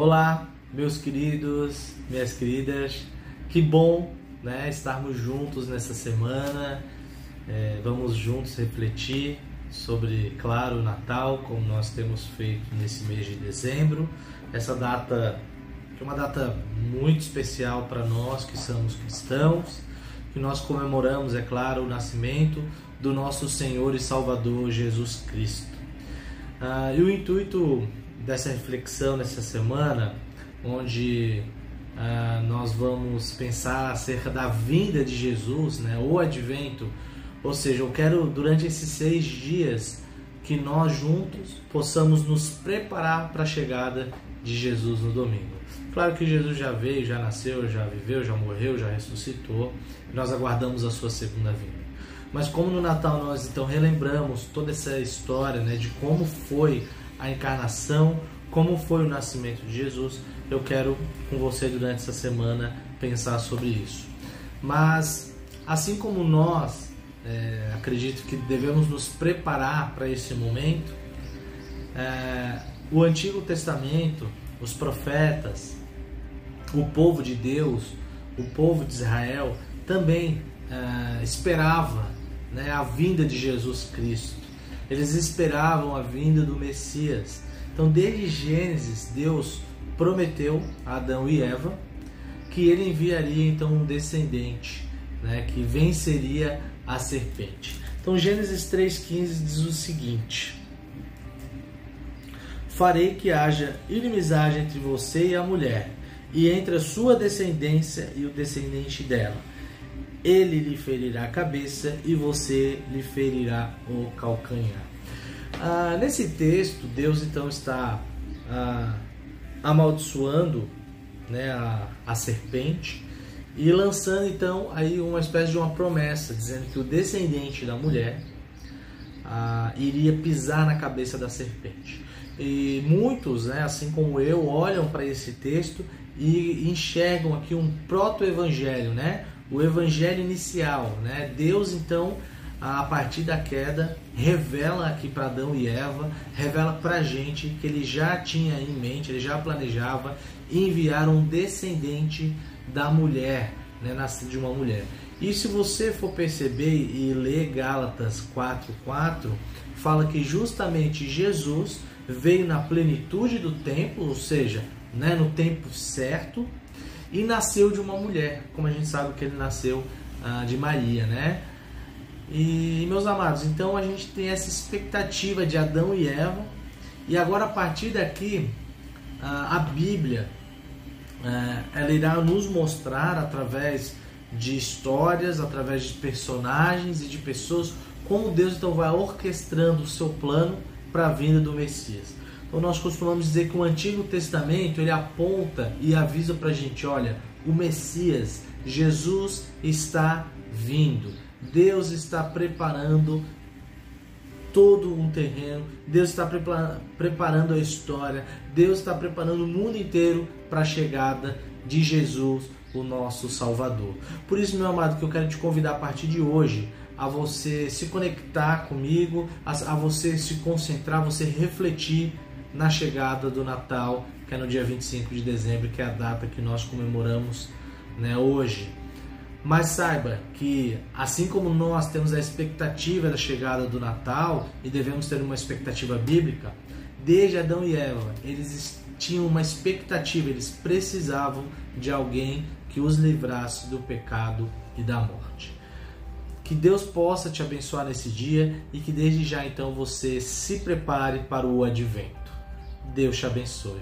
Olá, meus queridos, minhas queridas, que bom né, estarmos juntos nessa semana. É, vamos juntos refletir sobre, claro, o Natal, como nós temos feito nesse mês de dezembro. Essa data que é uma data muito especial para nós que somos cristãos, que nós comemoramos, é claro, o nascimento do nosso Senhor e Salvador Jesus Cristo. Ah, e o intuito dessa reflexão nessa semana, onde ah, nós vamos pensar acerca da vinda de Jesus, né, o advento, ou seja, eu quero durante esses seis dias que nós juntos possamos nos preparar para a chegada de Jesus no domingo. Claro que Jesus já veio, já nasceu, já viveu, já morreu, já ressuscitou, nós aguardamos a sua segunda vinda. Mas como no Natal nós então relembramos toda essa história né, de como foi a encarnação, como foi o nascimento de Jesus, eu quero com você durante essa semana pensar sobre isso. Mas assim como nós é, acredito que devemos nos preparar para esse momento, é, o Antigo Testamento, os profetas, o povo de Deus, o povo de Israel também é, esperava né, a vinda de Jesus Cristo. Eles esperavam a vinda do Messias. Então, desde Gênesis, Deus prometeu a Adão e Eva que ele enviaria então um descendente, né, que venceria a serpente. Então, Gênesis 3,15 diz o seguinte: Farei que haja inimizade entre você e a mulher, e entre a sua descendência e o descendente dela ele lhe ferirá a cabeça e você lhe ferirá o calcanhar. Ah, nesse texto, Deus então está ah, amaldiçoando né, a, a serpente e lançando então aí uma espécie de uma promessa, dizendo que o descendente da mulher ah, iria pisar na cabeça da serpente. E muitos, né, assim como eu, olham para esse texto e enxergam aqui um proto-evangelho, né? O evangelho inicial, né? Deus então a partir da queda revela aqui para Adão e Eva, revela para a gente que ele já tinha em mente, ele já planejava enviar um descendente da mulher, né, nascido de uma mulher. E se você for perceber e ler Gálatas 4:4, fala que justamente Jesus veio na plenitude do tempo, ou seja, né, no tempo certo, e nasceu de uma mulher, como a gente sabe que ele nasceu ah, de Maria, né? E meus amados, então a gente tem essa expectativa de Adão e Eva, e agora a partir daqui ah, a Bíblia ah, ela irá nos mostrar através de histórias, através de personagens e de pessoas como Deus então vai orquestrando o seu plano para a vinda do Messias. Então nós costumamos dizer que o Antigo Testamento ele aponta e avisa para a gente, olha, o Messias, Jesus está vindo. Deus está preparando todo um terreno, Deus está preparando a história, Deus está preparando o mundo inteiro para a chegada de Jesus, o nosso Salvador. Por isso, meu amado, que eu quero te convidar a partir de hoje a você se conectar comigo, a, a você se concentrar, você refletir na chegada do Natal, que é no dia 25 de dezembro, que é a data que nós comemoramos né, hoje. Mas saiba que, assim como nós temos a expectativa da chegada do Natal e devemos ter uma expectativa bíblica, desde Adão e Eva, eles tinham uma expectativa, eles precisavam de alguém que os livrasse do pecado e da morte. Que Deus possa te abençoar nesse dia e que desde já então você se prepare para o advento. Deus te abençoe.